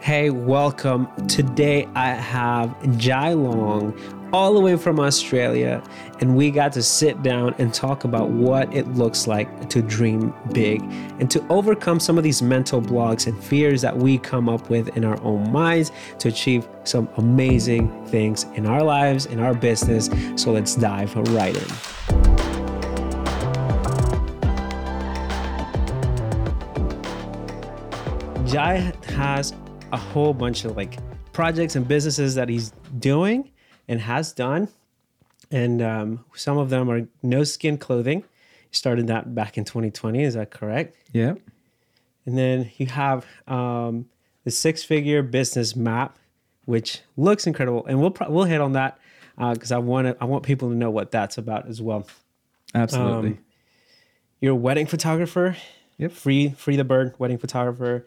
Hey, welcome. Today I have Jai Long all the way from Australia, and we got to sit down and talk about what it looks like to dream big and to overcome some of these mental blocks and fears that we come up with in our own minds to achieve some amazing things in our lives, in our business. So let's dive right in. Jai has a whole bunch of like projects and businesses that he's doing and has done. And um, some of them are noskin clothing. He started that back in 2020. Is that correct? Yeah. And then you have um, the six figure business map, which looks incredible. And we'll, pro- we'll hit on that because uh, I want to, I want people to know what that's about as well. Absolutely. Um, you're a wedding photographer. Yep. Free, free the bird wedding photographer.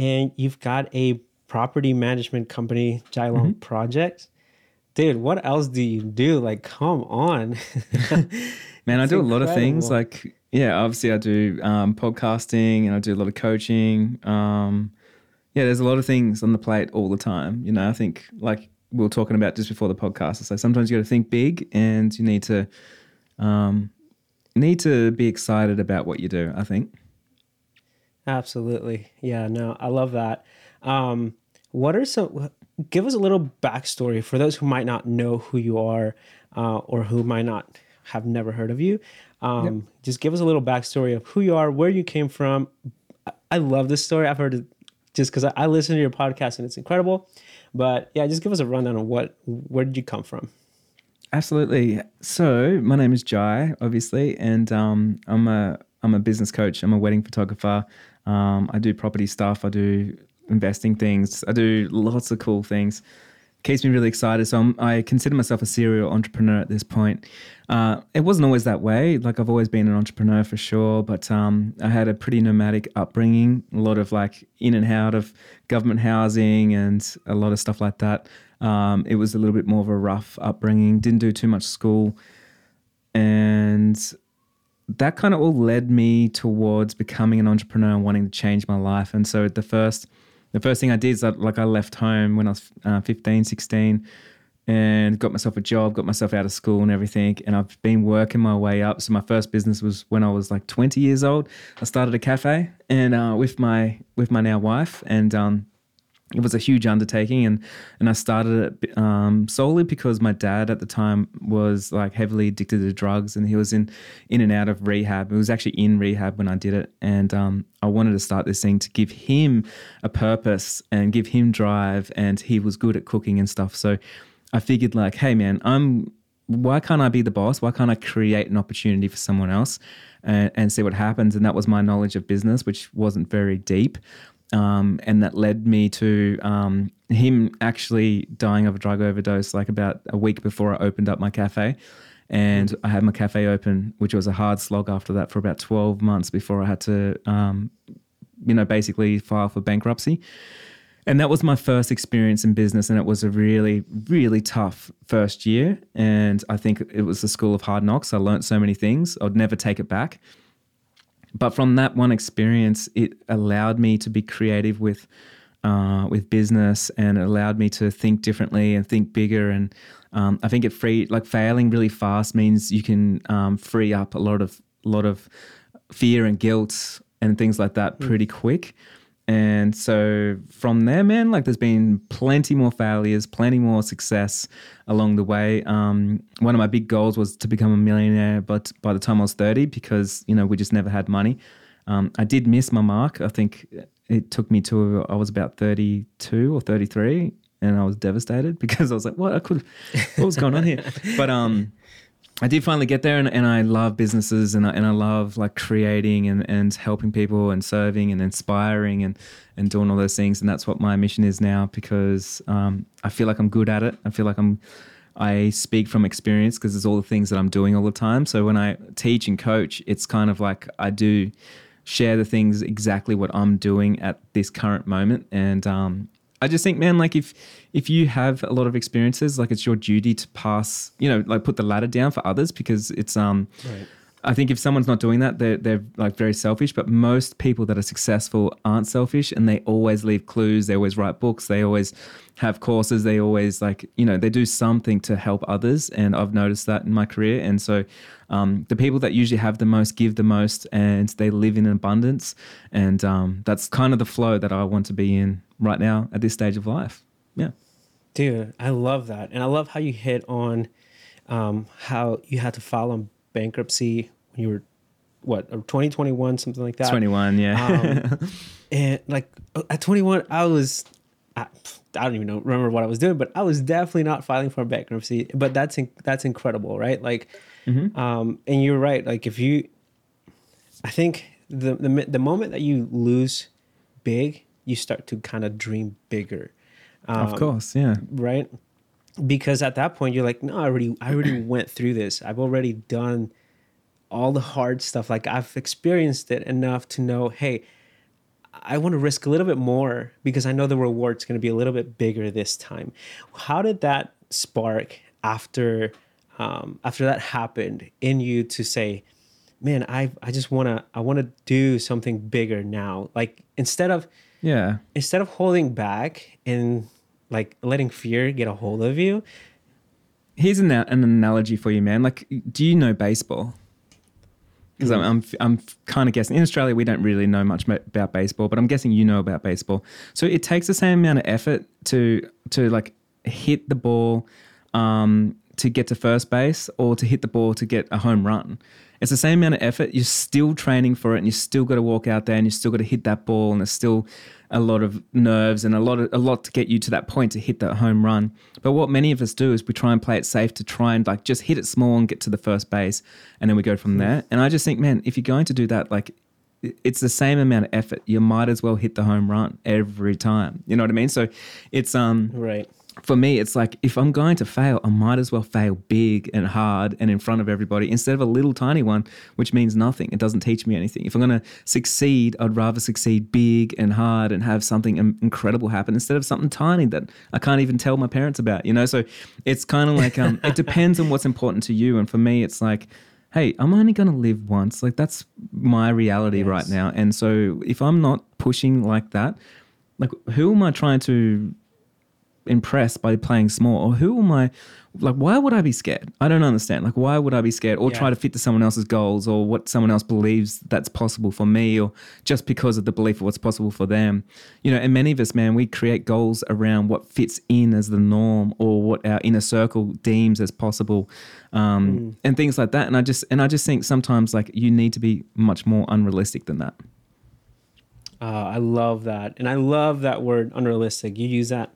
And you've got a property management company, Jailong mm-hmm. Projects. Dude, what else do you do? Like, come on. Man, I do incredible. a lot of things. Like, yeah, obviously I do um, podcasting and I do a lot of coaching. Um, yeah, there's a lot of things on the plate all the time. You know, I think like we were talking about just before the podcast. So sometimes you got to think big and you need to um, need to be excited about what you do. I think. Absolutely, yeah. No, I love that. Um, what are some? Give us a little backstory for those who might not know who you are, uh, or who might not have never heard of you. Um, yep. Just give us a little backstory of who you are, where you came from. I love this story. I've heard it just because I, I listen to your podcast and it's incredible. But yeah, just give us a rundown of what where did you come from? Absolutely. So my name is Jai, obviously, and um, I'm a I'm a business coach. I'm a wedding photographer. Um, I do property stuff. I do investing things. I do lots of cool things. Keeps me really excited. So I'm, i consider myself a serial entrepreneur at this point. Uh, it wasn't always that way. Like I've always been an entrepreneur for sure, but um, I had a pretty nomadic upbringing. A lot of like in and out of government housing and a lot of stuff like that. Um, it was a little bit more of a rough upbringing. Didn't do too much school, and that kind of all led me towards becoming an entrepreneur and wanting to change my life. And so the first the first thing I did is that, like I left home when I was uh, 15, 16 and got myself a job, got myself out of school and everything. And I've been working my way up. So my first business was when I was like 20 years old. I started a cafe and uh, with my with my now wife, and um, it was a huge undertaking and and I started it um, solely because my dad at the time was like heavily addicted to drugs and he was in in and out of rehab. He was actually in rehab when I did it, and um, I wanted to start this thing to give him a purpose and give him drive, and he was good at cooking and stuff. So I figured like, hey man, I'm why can't I be the boss? Why can't I create an opportunity for someone else and, and see what happens? And that was my knowledge of business, which wasn't very deep. Um, and that led me to um, him actually dying of a drug overdose like about a week before I opened up my cafe. And I had my cafe open, which was a hard slog after that for about 12 months before I had to, um, you know, basically file for bankruptcy. And that was my first experience in business. And it was a really, really tough first year. And I think it was the school of hard knocks. I learned so many things. I'd never take it back. But from that one experience, it allowed me to be creative with uh, with business and it allowed me to think differently and think bigger. And um, I think it free like failing really fast means you can um, free up a lot of lot of fear and guilt and things like that mm. pretty quick. And so from there, man, like there's been plenty more failures, plenty more success along the way. Um, one of my big goals was to become a millionaire, but by the time I was 30, because, you know, we just never had money. Um, I did miss my mark. I think it took me to, I was about 32 or 33 and I was devastated because I was like, what? I could, what was going on here? But, um, I did finally get there, and, and I love businesses, and I, and I love like creating and, and helping people and serving and inspiring and and doing all those things, and that's what my mission is now because um, I feel like I'm good at it. I feel like I'm I speak from experience because it's all the things that I'm doing all the time. So when I teach and coach, it's kind of like I do share the things exactly what I'm doing at this current moment, and um, I just think, man, like if if you have a lot of experiences, like it's your duty to pass, you know, like put the ladder down for others because it's um, right. I think if someone's not doing that, they're they're like very selfish. But most people that are successful aren't selfish, and they always leave clues. They always write books. They always have courses. They always like you know they do something to help others. And I've noticed that in my career. And so um, the people that usually have the most give the most, and they live in abundance. And um, that's kind of the flow that I want to be in right now at this stage of life. Yeah, dude, I love that, and I love how you hit on um, how you had to file on bankruptcy when you were what 2021 something like that? 21 yeah. Um, and like at 21 i was I, I, don't even know remember what i was doing but i was definitely not filing for bankruptcy but that's in, that's incredible right? Like mm-hmm. um, and you're right like if you i think the, the the moment that you lose big you start to kind of dream bigger. Um, of course yeah. right because at that point you're like no i already i already went through this. I've already done all the hard stuff. Like i've experienced it enough to know hey i want to risk a little bit more because i know the reward's going to be a little bit bigger this time. How did that spark after um, after that happened in you to say man i i just want to i want to do something bigger now? Like instead of yeah. instead of holding back and like letting fear get a hold of you. Here's an, an analogy for you, man. Like, do you know baseball? Because mm. I'm, I'm, I'm kind of guessing. In Australia, we don't really know much about baseball, but I'm guessing you know about baseball. So it takes the same amount of effort to to like hit the ball um, to get to first base or to hit the ball to get a home run. It's the same amount of effort. You're still training for it, and you still got to walk out there, and you still got to hit that ball, and it's still a lot of nerves and a lot of a lot to get you to that point to hit that home run. But what many of us do is we try and play it safe to try and like just hit it small and get to the first base, and then we go from there. And I just think, man, if you're going to do that, like it's the same amount of effort. You might as well hit the home run every time. You know what I mean? So it's um right for me, it's like if I'm going to fail, I might as well fail big and hard and in front of everybody instead of a little tiny one, which means nothing. It doesn't teach me anything. If I'm going to succeed, I'd rather succeed big and hard and have something incredible happen instead of something tiny that I can't even tell my parents about, you know? So it's kind of like, um, it depends on what's important to you. And for me, it's like, hey, I'm only going to live once. Like that's my reality yes. right now. And so if I'm not pushing like that, like who am I trying to impressed by playing small or who am i like why would i be scared? I don't understand. Like why would i be scared or yeah. try to fit to someone else's goals or what someone else believes that's possible for me or just because of the belief of what's possible for them? You know and many of us man we create goals around what fits in as the norm or what our inner circle deems as possible um, mm. and things like that. And i just and i just think sometimes like you need to be much more unrealistic than that. Uh, i love that. And i love that word unrealistic. You use that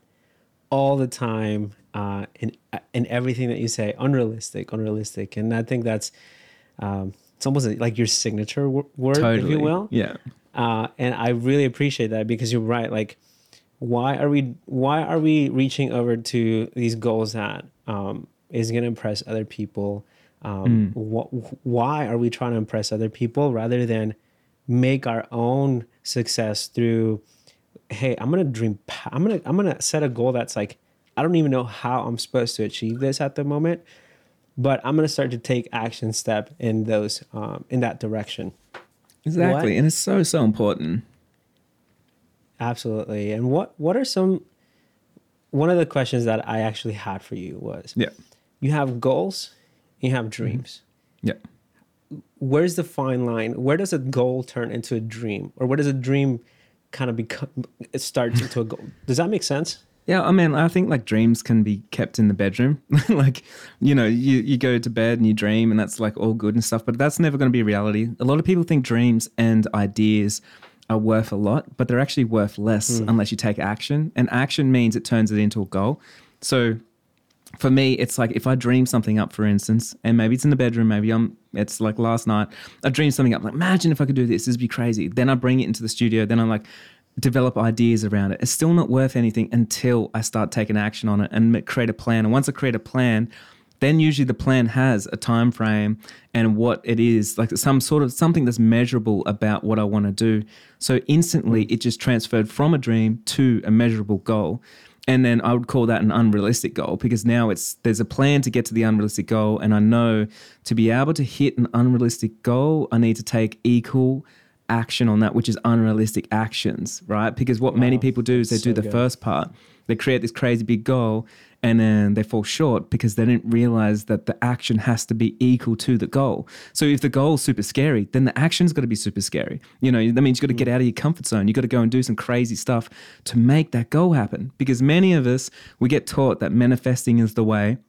all the time uh, in in everything that you say, unrealistic, unrealistic, and I think that's um, it's almost like your signature word, totally. if you will. Yeah. Uh, and I really appreciate that because you're right. Like, why are we why are we reaching over to these goals that um, is going to impress other people? Um, mm. wh- why are we trying to impress other people rather than make our own success through hey, I'm gonna dream. I'm gonna I'm gonna set a goal that's like I don't even know how I'm supposed to achieve this at the moment, but I'm gonna start to take action step in those um, in that direction. Exactly, what? and it's so so important. Absolutely. And what what are some one of the questions that I actually had for you was yeah you have goals you have dreams yeah where's the fine line where does a goal turn into a dream or where does a dream kind of become it starts into a goal. Does that make sense? Yeah, I mean, I think like dreams can be kept in the bedroom. like, you know, you, you go to bed and you dream and that's like all good and stuff, but that's never going to be reality. A lot of people think dreams and ideas are worth a lot, but they're actually worth less mm. unless you take action. And action means it turns it into a goal. So for me, it's like if I dream something up, for instance, and maybe it's in the bedroom, maybe I'm, it's like last night, I dreamed something up, like, imagine if I could do this, this would be crazy. Then I bring it into the studio, then I'm like, develop ideas around it. It's still not worth anything until I start taking action on it and create a plan. And once I create a plan, then usually the plan has a time frame and what it is like some sort of something that's measurable about what I want to do. So instantly it just transferred from a dream to a measurable goal. And then I would call that an unrealistic goal because now it's there's a plan to get to the unrealistic goal, and I know to be able to hit an unrealistic goal, I need to take equal action on that, which is unrealistic actions, right? Because what many people do is they do the good. first part, they create this crazy big goal, and then they fall short because they didn't realize that the action has to be equal to the goal. So if the goal's super scary, then the action's got to be super scary. You know, that means you've got to get out of your comfort zone. You've got to go and do some crazy stuff to make that goal happen. Because many of us, we get taught that manifesting is the way.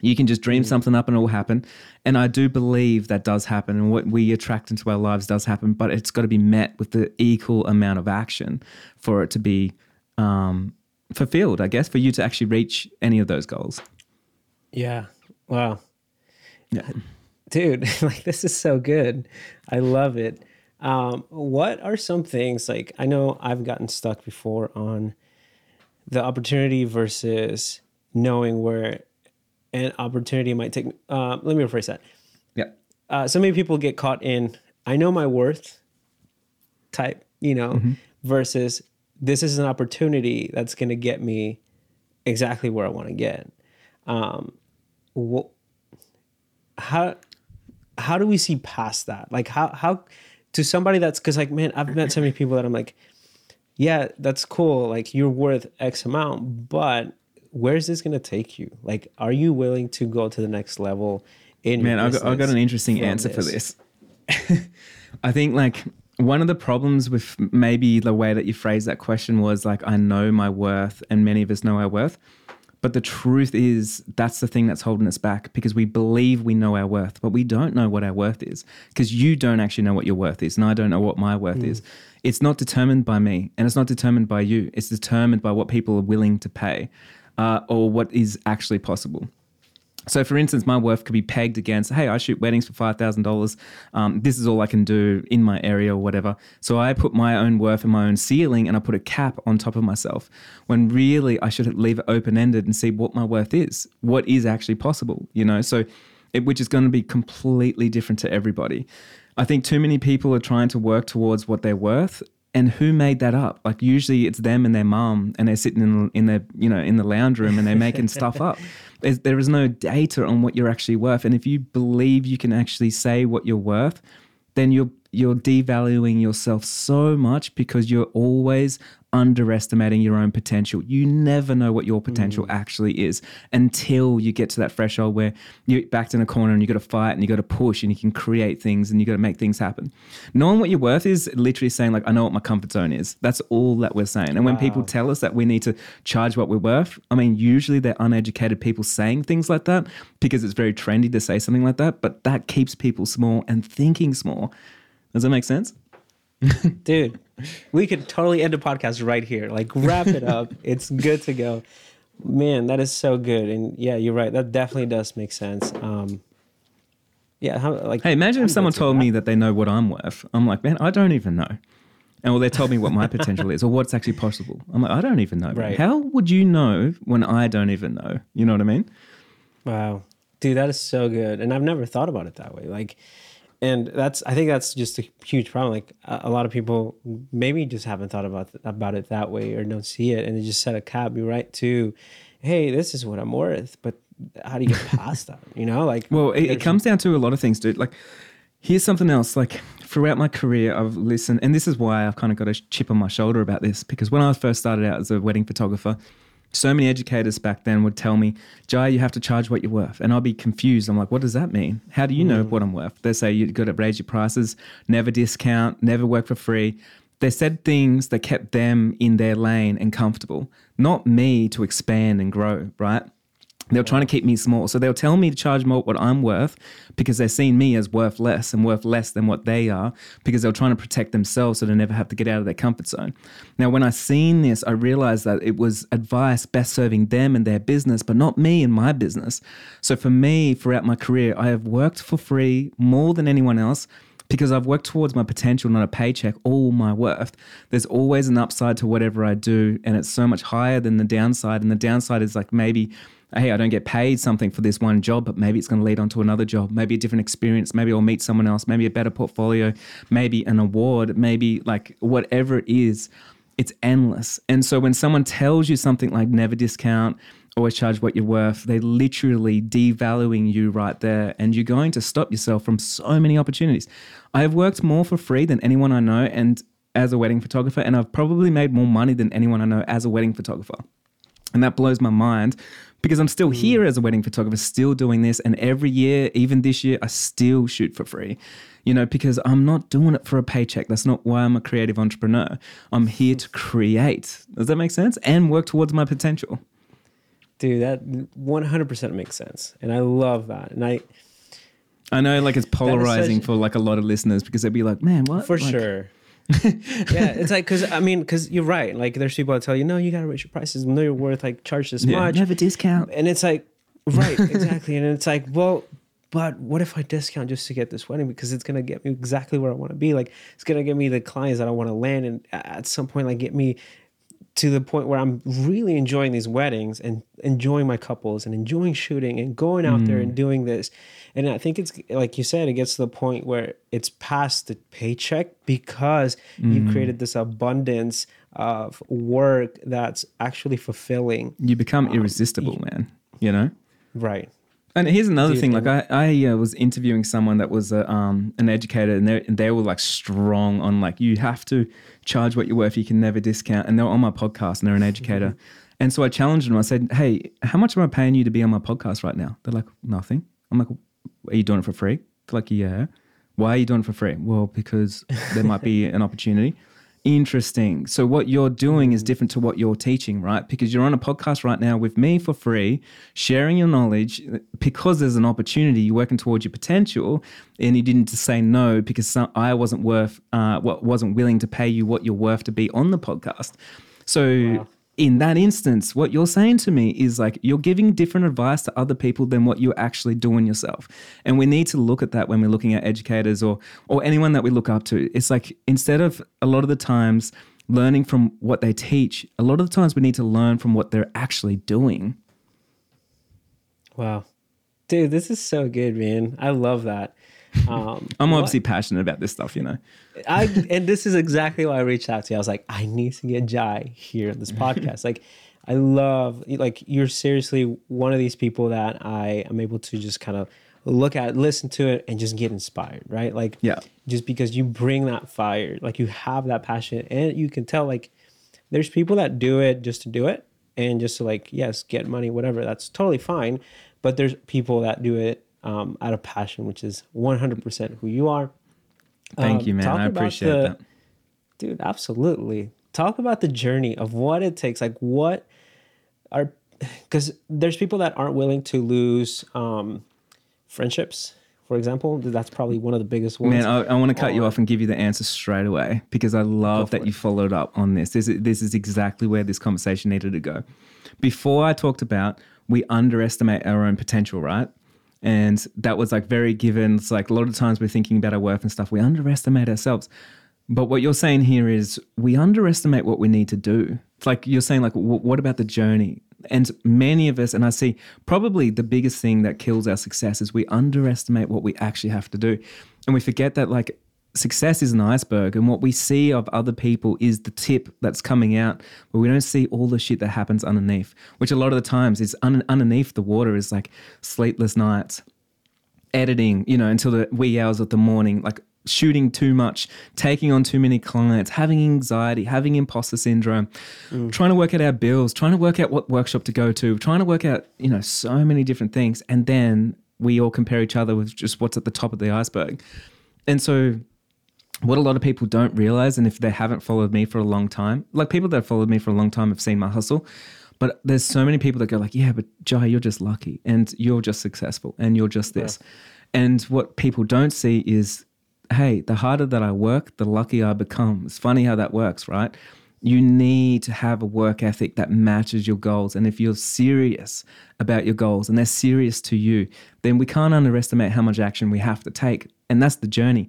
You can just dream something up and it will happen. And I do believe that does happen. And what we attract into our lives does happen, but it's got to be met with the equal amount of action for it to be um, fulfilled, I guess, for you to actually reach any of those goals. Yeah. Wow. Yeah. Dude, like this is so good. I love it. Um, what are some things like I know I've gotten stuck before on the opportunity versus knowing where an opportunity might take. Uh, let me rephrase that. Yeah. Uh, so many people get caught in I know my worth type, you know, versus this is an opportunity that's going to get me exactly where I want to get. Um, wh- how how do we see past that? Like how how to somebody that's because like man, I've met so many people that I'm like, yeah, that's cool. Like you're worth X amount, but where's this gonna take you? Like, are you willing to go to the next level in Man, I've got, I've got an interesting answer for this. I think like one of the problems with maybe the way that you phrased that question was like, I know my worth, and many of us know our worth. But the truth is, that's the thing that's holding us back because we believe we know our worth, but we don't know what our worth is because you don't actually know what your worth is, and I don't know what my worth is. It's not determined by me, and it's not determined by you. It's determined by what people are willing to pay uh, or what is actually possible. So, for instance, my worth could be pegged against, hey, I shoot weddings for five thousand dollars. Um, this is all I can do in my area or whatever. So I put my own worth and my own ceiling, and I put a cap on top of myself. When really I should leave it open ended and see what my worth is, what is actually possible. You know, so it, which is going to be completely different to everybody. I think too many people are trying to work towards what they're worth and who made that up? Like usually it's them and their mum, and they're sitting in in their you know in the lounge room and they're making stuff up. There's, there is no data on what you're actually worth, and if you believe you can actually say what you're worth, then you're you're devaluing yourself so much because you're always underestimating your own potential. You never know what your potential mm. actually is until you get to that threshold where you're backed in a corner and you got to fight and you got to push and you can create things and you got to make things happen. Knowing what you're worth is literally saying like I know what my comfort zone is. That's all that we're saying. And when people tell us that we need to charge what we're worth, I mean usually they're uneducated people saying things like that because it's very trendy to say something like that, but that keeps people small and thinking small. Does that make sense? dude we could totally end a podcast right here like wrap it up it's good to go man that is so good and yeah you're right that definitely does make sense um yeah how, like Hey, imagine if someone told that. me that they know what I'm worth. I'm like, man, I don't even know. And well, they told me what my potential is or what's actually possible. I'm like, I don't even know. man. Right. How would you know when I don't even know? You know what I mean? Wow. Dude, that is so good. And I've never thought about it that way. Like, and that's, I think that's just a huge problem. Like, a, a lot of people maybe just haven't thought about, about it that way or don't see it. And they just set a cap, you right to, hey, this is what I'm worth. But how do you get past that? You know, like, Well, it, it comes down to a lot of things, dude. Like, here's something else. Like, throughout my career, I've listened, and this is why I've kind of got a chip on my shoulder about this because when I first started out as a wedding photographer, so many educators back then would tell me, Jai, you have to charge what you're worth. And I'll be confused. I'm like, what does that mean? How do you know hmm. what I'm worth? They say you've got to raise your prices, never discount, never work for free. They said things that kept them in their lane and comfortable, not me to expand and grow, right? They're trying to keep me small. So they'll tell me to charge more what I'm worth because they're seeing me as worth less and worth less than what they are because they're trying to protect themselves so they never have to get out of their comfort zone. Now, when I seen this, I realized that it was advice best serving them and their business, but not me and my business. So for me, throughout my career, I have worked for free more than anyone else because I've worked towards my potential, not a paycheck, all my worth. There's always an upside to whatever I do, and it's so much higher than the downside. And the downside is like maybe, hey, I don't get paid something for this one job, but maybe it's going to lead on to another job, maybe a different experience, maybe I'll meet someone else, maybe a better portfolio, maybe an award, maybe like whatever it is. it's endless. And so when someone tells you something like never discount, always charge what you're worth, they're literally devaluing you right there. And you're going to stop yourself from so many opportunities. I've worked more for free than anyone I know and as a wedding photographer, and I've probably made more money than anyone I know as a wedding photographer. And that blows my mind because I'm still here mm. as a wedding photographer, still doing this. And every year, even this year, I still shoot for free, you know, because I'm not doing it for a paycheck. That's not why I'm a creative entrepreneur. I'm here to create. Does that make sense? And work towards my potential. Dude, that 100% makes sense. And I love that. And I, I know like it's polarizing such, for like a lot of listeners because they'd be like, man, what? For like, sure. yeah, it's like because I mean, because you're right. Like, there's people that tell you, no, you gotta raise your prices. No, you're worth like charge this yeah, much. You have a discount, and it's like, right, exactly. and it's like, well, but what if I discount just to get this wedding because it's gonna get me exactly where I want to be? Like, it's gonna get me the clients that I want to land, and at some point, like, get me to the point where I'm really enjoying these weddings and enjoying my couples and enjoying shooting and going out mm. there and doing this. And I think it's like you said, it gets to the point where it's past the paycheck because mm. you created this abundance of work that's actually fulfilling. You become um, irresistible, you, man. You know? Right. And here's another thing. Like I, I uh, was interviewing someone that was a, um, an educator, and they and they were like strong on like you have to charge what you're worth. You can never discount. And they're on my podcast, and they're an educator. And so I challenged them. I said, "Hey, how much am I paying you to be on my podcast right now?" They're like, "Nothing." I'm like, "Are you doing it for free?" They're like, "Yeah." Why are you doing it for free? Well, because there might be an opportunity. Interesting. So what you're doing is different to what you're teaching, right? Because you're on a podcast right now with me for free, sharing your knowledge because there's an opportunity. You're working towards your potential, and you didn't say no because some, I wasn't worth, uh, what wasn't willing to pay you what you're worth to be on the podcast. So wow in that instance, what you're saying to me is like you're giving different advice to other people than what you're actually doing yourself. And we need to look at that when we're looking at educators or or anyone that we look up to. It's like instead of a lot of the times learning from what they teach, a lot of the times we need to learn from what they're actually doing. Wow. Dude, this is so good, man. I love that. Um, I'm obviously what, passionate about this stuff, you know. I and this is exactly why I reached out to you. I was like, I need to get Jai here on this podcast. like, I love like you're seriously one of these people that I am able to just kind of look at, listen to it, and just get inspired, right? Like, yeah, just because you bring that fire, like you have that passion, and you can tell like there's people that do it just to do it and just to like yes get money whatever that's totally fine but there's people that do it um, out of passion, which is 100% who you are. Thank um, you, man. I appreciate the, that. Dude, absolutely. Talk about the journey of what it takes. Like, what are, because there's people that aren't willing to lose um, friendships, for example. That's probably one of the biggest ones. Man, I, I want to cut you off and give you the answer straight away because I love that it. you followed up on this. This is, this is exactly where this conversation needed to go. Before I talked about we underestimate our own potential, right? And that was like very given. It's like a lot of times we're thinking about our worth and stuff, we underestimate ourselves. But what you're saying here is we underestimate what we need to do. It's like you're saying, like, what about the journey? And many of us, and I see probably the biggest thing that kills our success is we underestimate what we actually have to do. And we forget that, like, success is an iceberg and what we see of other people is the tip that's coming out but we don't see all the shit that happens underneath which a lot of the times is un- underneath the water is like sleepless nights editing you know until the wee hours of the morning like shooting too much taking on too many clients having anxiety having imposter syndrome mm. trying to work out our bills trying to work out what workshop to go to trying to work out you know so many different things and then we all compare each other with just what's at the top of the iceberg and so what a lot of people don't realize, and if they haven't followed me for a long time, like people that have followed me for a long time have seen my hustle. But there's so many people that go like, yeah, but Jai, you're just lucky and you're just successful and you're just this. Yeah. And what people don't see is, hey, the harder that I work, the luckier I become. It's funny how that works, right? You need to have a work ethic that matches your goals. And if you're serious about your goals and they're serious to you, then we can't underestimate how much action we have to take. And that's the journey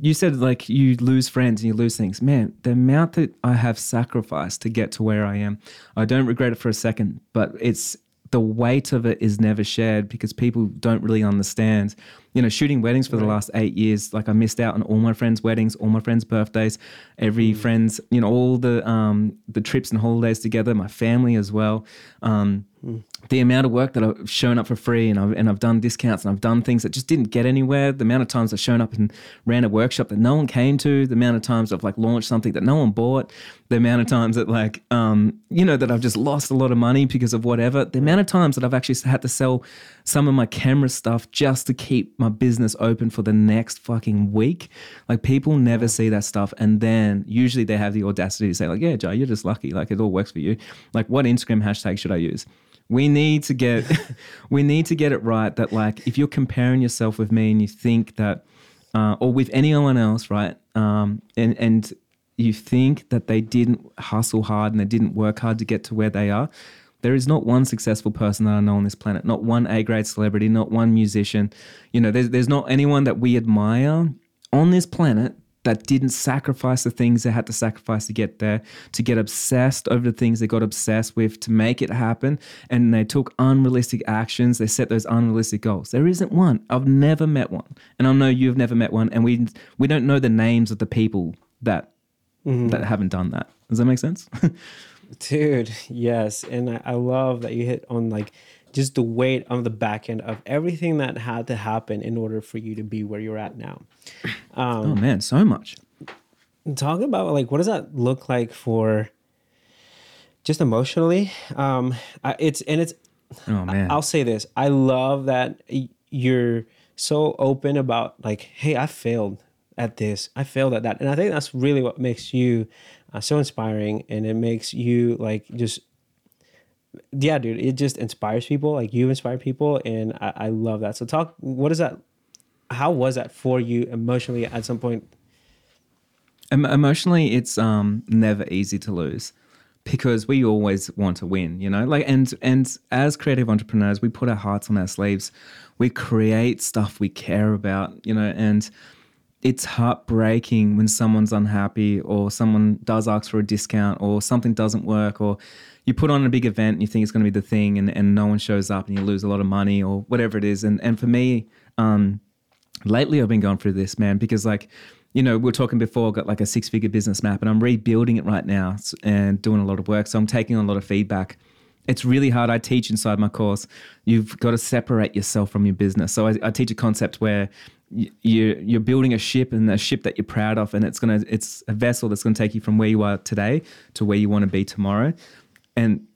you said like you lose friends and you lose things. Man, the amount that I have sacrificed to get to where I am, I don't regret it for a second, but it's the weight of it is never shared because people don't really understand. You know, shooting weddings for the last eight years. Like I missed out on all my friends' weddings, all my friends' birthdays, every Mm. friend's, you know, all the um, the trips and holidays together, my family as well. Um, Mm. the amount of work that I've shown up for free and I've, and I've done discounts and I've done things that just didn't get anywhere. The amount of times I've shown up and ran a workshop that no one came to. The amount of times I've like launched something that no one bought. The amount of times that like um, you know that I've just lost a lot of money because of whatever. The amount of times that I've actually had to sell some of my camera stuff just to keep my business open for the next fucking week. Like people never see that stuff, and then usually they have the audacity to say like, "Yeah, Joe, you're just lucky. Like it all works for you." Like what Instagram hashtag should I use? we need to get we need to get it right that like if you're comparing yourself with me and you think that uh, or with anyone else right um, and and you think that they didn't hustle hard and they didn't work hard to get to where they are there is not one successful person that I know on this planet not one A grade celebrity not one musician you know there's, there's not anyone that we admire on this planet that didn't sacrifice the things they had to sacrifice to get there, to get obsessed over the things they got obsessed with, to make it happen. And they took unrealistic actions. They set those unrealistic goals. There isn't one. I've never met one. And I know you've never met one. And we we don't know the names of the people that mm-hmm. that haven't done that. Does that make sense? Dude, yes. And I, I love that you hit on like just the weight on the back end of everything that had to happen in order for you to be where you're at now. oh man, so much. Talk about like what does that look like for just emotionally? Um I, it's and it's Oh man. I'll say this. I love that you're so open about like, hey, I failed at this. I failed at that. And I think that's really what makes you uh, so inspiring and it makes you like just yeah, dude, it just inspires people. Like you inspire people and I, I love that. So talk what is that how was that for you emotionally at some point? Em- emotionally it's um never easy to lose because we always want to win you know like and and as creative entrepreneurs we put our hearts on our sleeves we create stuff we care about you know and it's heartbreaking when someone's unhappy or someone does ask for a discount or something doesn't work or you put on a big event and you think it's going to be the thing and, and no one shows up and you lose a lot of money or whatever it is and and for me um lately I've been going through this, man, because like, you know, we are talking before, got like a six figure business map and I'm rebuilding it right now and doing a lot of work. So I'm taking on a lot of feedback. It's really hard. I teach inside my course. You've got to separate yourself from your business. So I, I teach a concept where you you're building a ship and a ship that you're proud of, and it's gonna it's a vessel that's gonna take you from where you are today to where you want to be tomorrow. And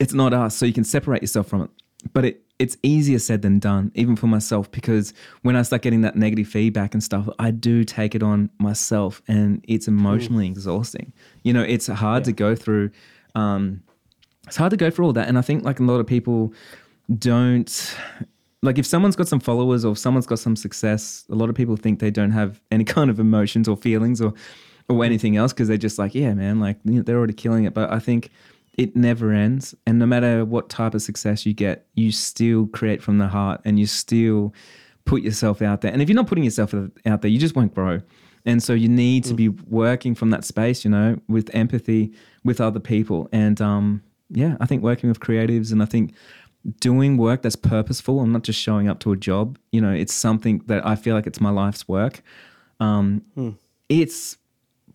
it's not us, so you can separate yourself from it. But it it's easier said than done, even for myself, because when I start getting that negative feedback and stuff, I do take it on myself, and it's emotionally exhausting. You know, it's hard to go through. Um, it's hard to go through all that, and I think like a lot of people don't like if someone's got some followers or someone's got some success, a lot of people think they don't have any kind of emotions or feelings or or anything else because they're just like, yeah, man, like you know, they're already killing it. But I think it never ends, and no matter what type of success you get, you still create from the heart, and you still put yourself out there. And if you're not putting yourself out there, you just won't grow. And so you need to be working from that space, you know, with empathy with other people. And um, yeah, I think working with creatives and I think doing work that's purposeful and not just showing up to a job, you know, it's something that I feel like it's my life's work. Um, It's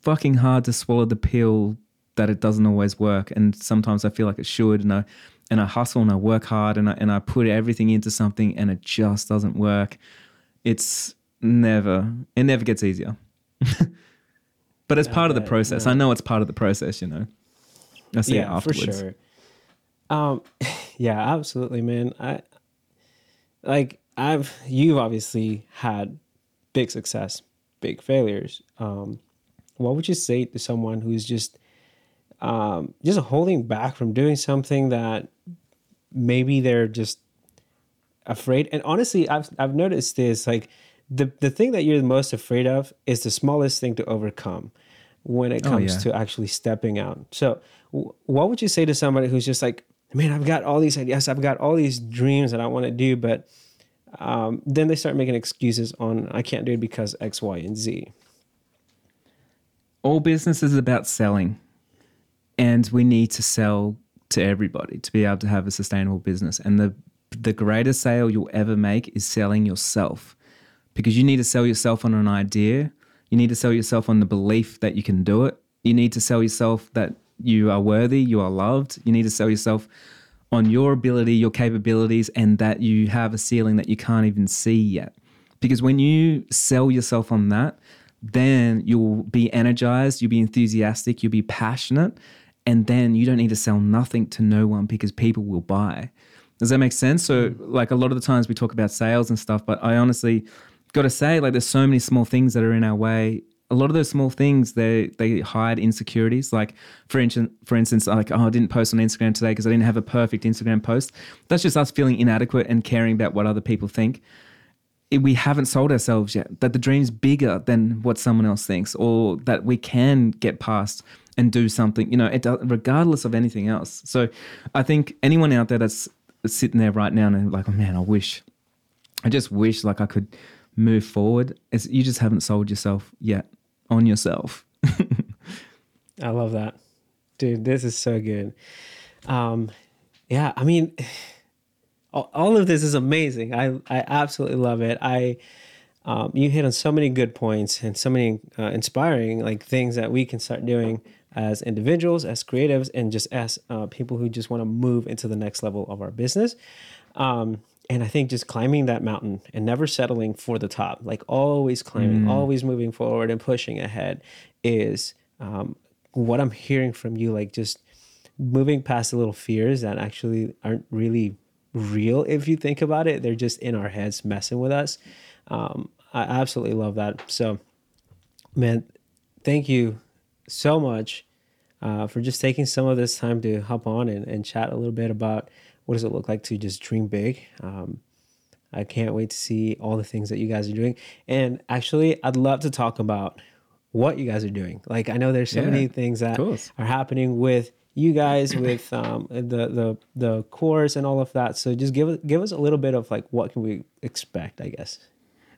fucking hard to swallow the pill that it doesn't always work. And sometimes I feel like it should. And I, and I hustle and I work hard and I, and I put everything into something and it just doesn't work. It's never, it never gets easier. but it's part of the process. no. I know it's part of the process, you know. I see it afterwards. for sure. Um, yeah, absolutely, man. I like I've you've obviously had big success, big failures. Um, what would you say to someone who's just um, just holding back from doing something that maybe they're just afraid? And honestly, I've I've noticed this like the the thing that you're the most afraid of is the smallest thing to overcome when it Oh, comes yeah. to actually stepping out. So, w- what would you say to somebody who's just like, man, I've got all these ideas, I've got all these dreams that I want to do, but um, then they start making excuses on I can't do it because X, Y, and Z. all business is about selling and we need to sell to everybody to be able to have a sustainable business and the the greatest sale you'll ever make is selling yourself because you need to sell yourself on an idea. You need to sell yourself on the belief that you can do it. You need to sell yourself that you are worthy, you are loved. You need to sell yourself on your ability, your capabilities, and that you have a ceiling that you can't even see yet. Because when you sell yourself on that, then you'll be energized, you'll be enthusiastic, you'll be passionate, and then you don't need to sell nothing to no one because people will buy. Does that make sense? So, like a lot of the times we talk about sales and stuff, but I honestly got to say, like, there's so many small things that are in our way. A lot of those small things, they they hide insecurities. Like, for instance, for instance, like, oh, I didn't post on Instagram today because I didn't have a perfect Instagram post. That's just us feeling inadequate and caring about what other people think. We haven't sold ourselves yet. That the dream's bigger than what someone else thinks, or that we can get past and do something. You know, it regardless of anything else. So, I think anyone out there that's sitting there right now and like, oh man, I wish, I just wish like I could move forward. It's, you just haven't sold yourself yet on yourself. I love that, dude. This is so good. Um, yeah, I mean, all, all of this is amazing. I I absolutely love it. I um, you hit on so many good points and so many uh, inspiring like things that we can start doing as individuals, as creatives, and just as uh, people who just want to move into the next level of our business. Um, and I think just climbing that mountain and never settling for the top, like always climbing, mm. always moving forward and pushing ahead, is um, what I'm hearing from you. Like just moving past the little fears that actually aren't really real if you think about it. They're just in our heads messing with us. Um, I absolutely love that. So, man, thank you so much uh, for just taking some of this time to hop on and, and chat a little bit about what does it look like to just dream big. Um, I can't wait to see all the things that you guys are doing. And actually, I'd love to talk about what you guys are doing. Like, I know there's so yeah, many things that are happening with you guys, with um, the the the course and all of that. So just give give us a little bit of like what can we expect, I guess.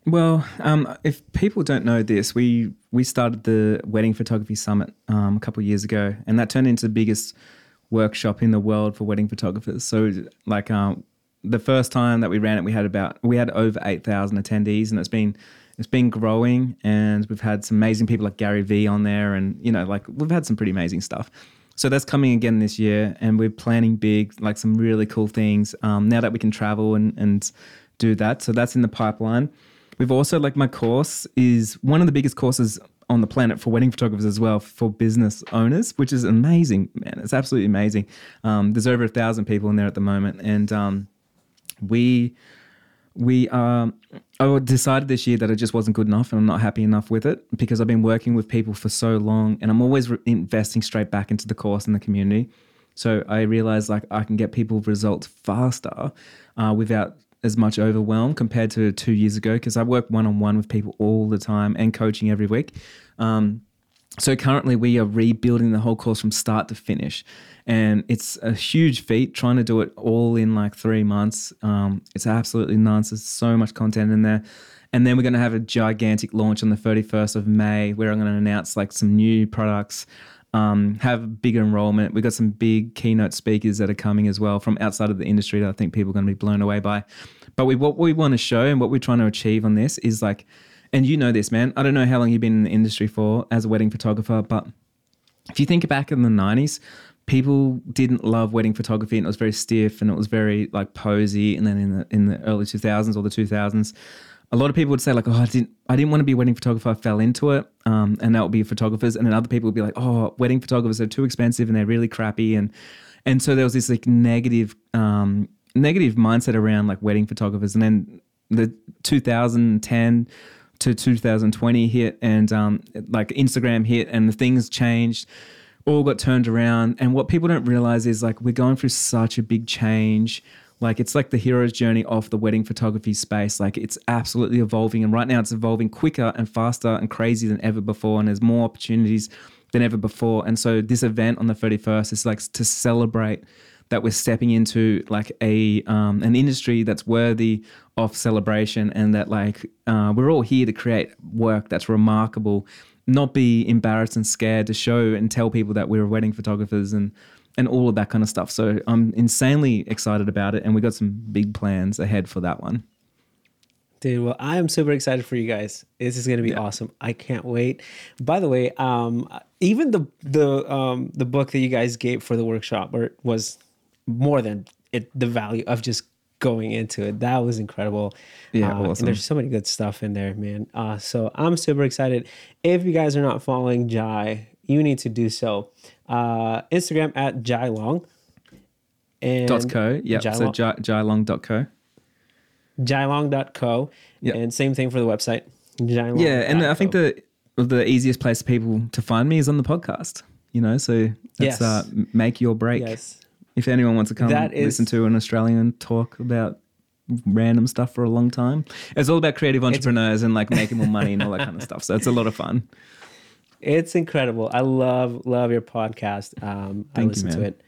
Well, um, if people don't know this, we we started the Wedding Photography Summit um, a couple of years ago, and that turned into the biggest workshop in the world for wedding photographers. So, like um, the first time that we ran it, we had about we had over eight thousand attendees, and it's been it's been growing, and we've had some amazing people like Gary Vee on there, and you know, like we've had some pretty amazing stuff. So that's coming again this year, and we're planning big, like some really cool things. Um, now that we can travel and and do that, so that's in the pipeline. We've also like my course is one of the biggest courses on the planet for wedding photographers as well for business owners, which is amazing, man. It's absolutely amazing. Um, there's over a thousand people in there at the moment, and um, we we um, I decided this year that it just wasn't good enough, and I'm not happy enough with it because I've been working with people for so long, and I'm always re- investing straight back into the course and the community. So I realized like I can get people results faster uh, without as much overwhelm compared to two years ago because I work one on one with people all the time and coaching every week. Um, so currently we are rebuilding the whole course from start to finish, and it's a huge feat trying to do it all in like three months. Um, it's absolutely nuts. There's so much content in there. And then we're going to have a gigantic launch on the 31st of May where I'm going to announce like some new products um, have bigger enrollment. We've got some big keynote speakers that are coming as well from outside of the industry that I think people are going to be blown away by. But we, what we want to show and what we're trying to achieve on this is like, and you know this, man. I don't know how long you've been in the industry for as a wedding photographer, but if you think back in the 90s, people didn't love wedding photography and it was very stiff and it was very like posy. And then in the in the early 2000s or the 2000s, a lot of people would say like, "Oh, I didn't, I didn't want to be a wedding photographer. I fell into it," um, and that would be photographers. And then other people would be like, "Oh, wedding photographers are too expensive and they're really crappy." And and so there was this like negative, um, negative mindset around like wedding photographers. And then the 2010 to 2020 hit, and um, like Instagram hit, and the things changed. All got turned around, and what people don't realize is like we're going through such a big change like it's like the hero's journey of the wedding photography space. Like it's absolutely evolving. And right now it's evolving quicker and faster and crazy than ever before. And there's more opportunities than ever before. And so this event on the 31st is like to celebrate that we're stepping into like a um, an industry that's worthy of celebration and that like uh, we're all here to create work that's remarkable not be embarrassed and scared to show and tell people that we're wedding photographers and and all of that kind of stuff. So I'm insanely excited about it, and we got some big plans ahead for that one. Dude, well, I am super excited for you guys. This is going to be Yeah. awesome. I can't wait. By the way, um, even the the um, the book that you guys gave for the workshop or was more than it the value of just going into it. That was incredible. Yeah, Uh, and awesome. there's so many good stuff in there, man. Uh, so I'm super excited. If you guys are not following Jai, you need to do so. Uh, Instagram at Jai Long. And Dot co. Yeah. Jai So jailong.co. jailong.co. Yeah. And same thing for the website. Jailong. Yeah, and I think the the easiest place for people to find me is on the podcast. You know, so Yes. it's uh, Make or Break. Yes. If anyone wants to come That is- listen to an Australian talk about random stuff for a long time, it's all about creative entrepreneurs and like making more money and all that kind of stuff. So it's a lot of fun. It's incredible. I love love your podcast. Um, I Thank you, listen to it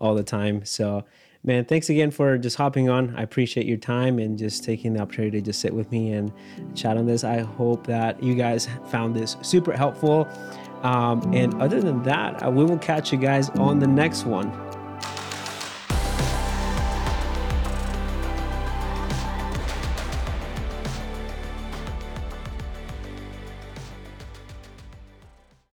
all the time. So, man, thanks again for just hopping on. I appreciate your time and just taking the opportunity to just sit with me and chat on this. I hope that you guys found this super helpful. Um, and other than that, uh, we will catch you guys on the next one.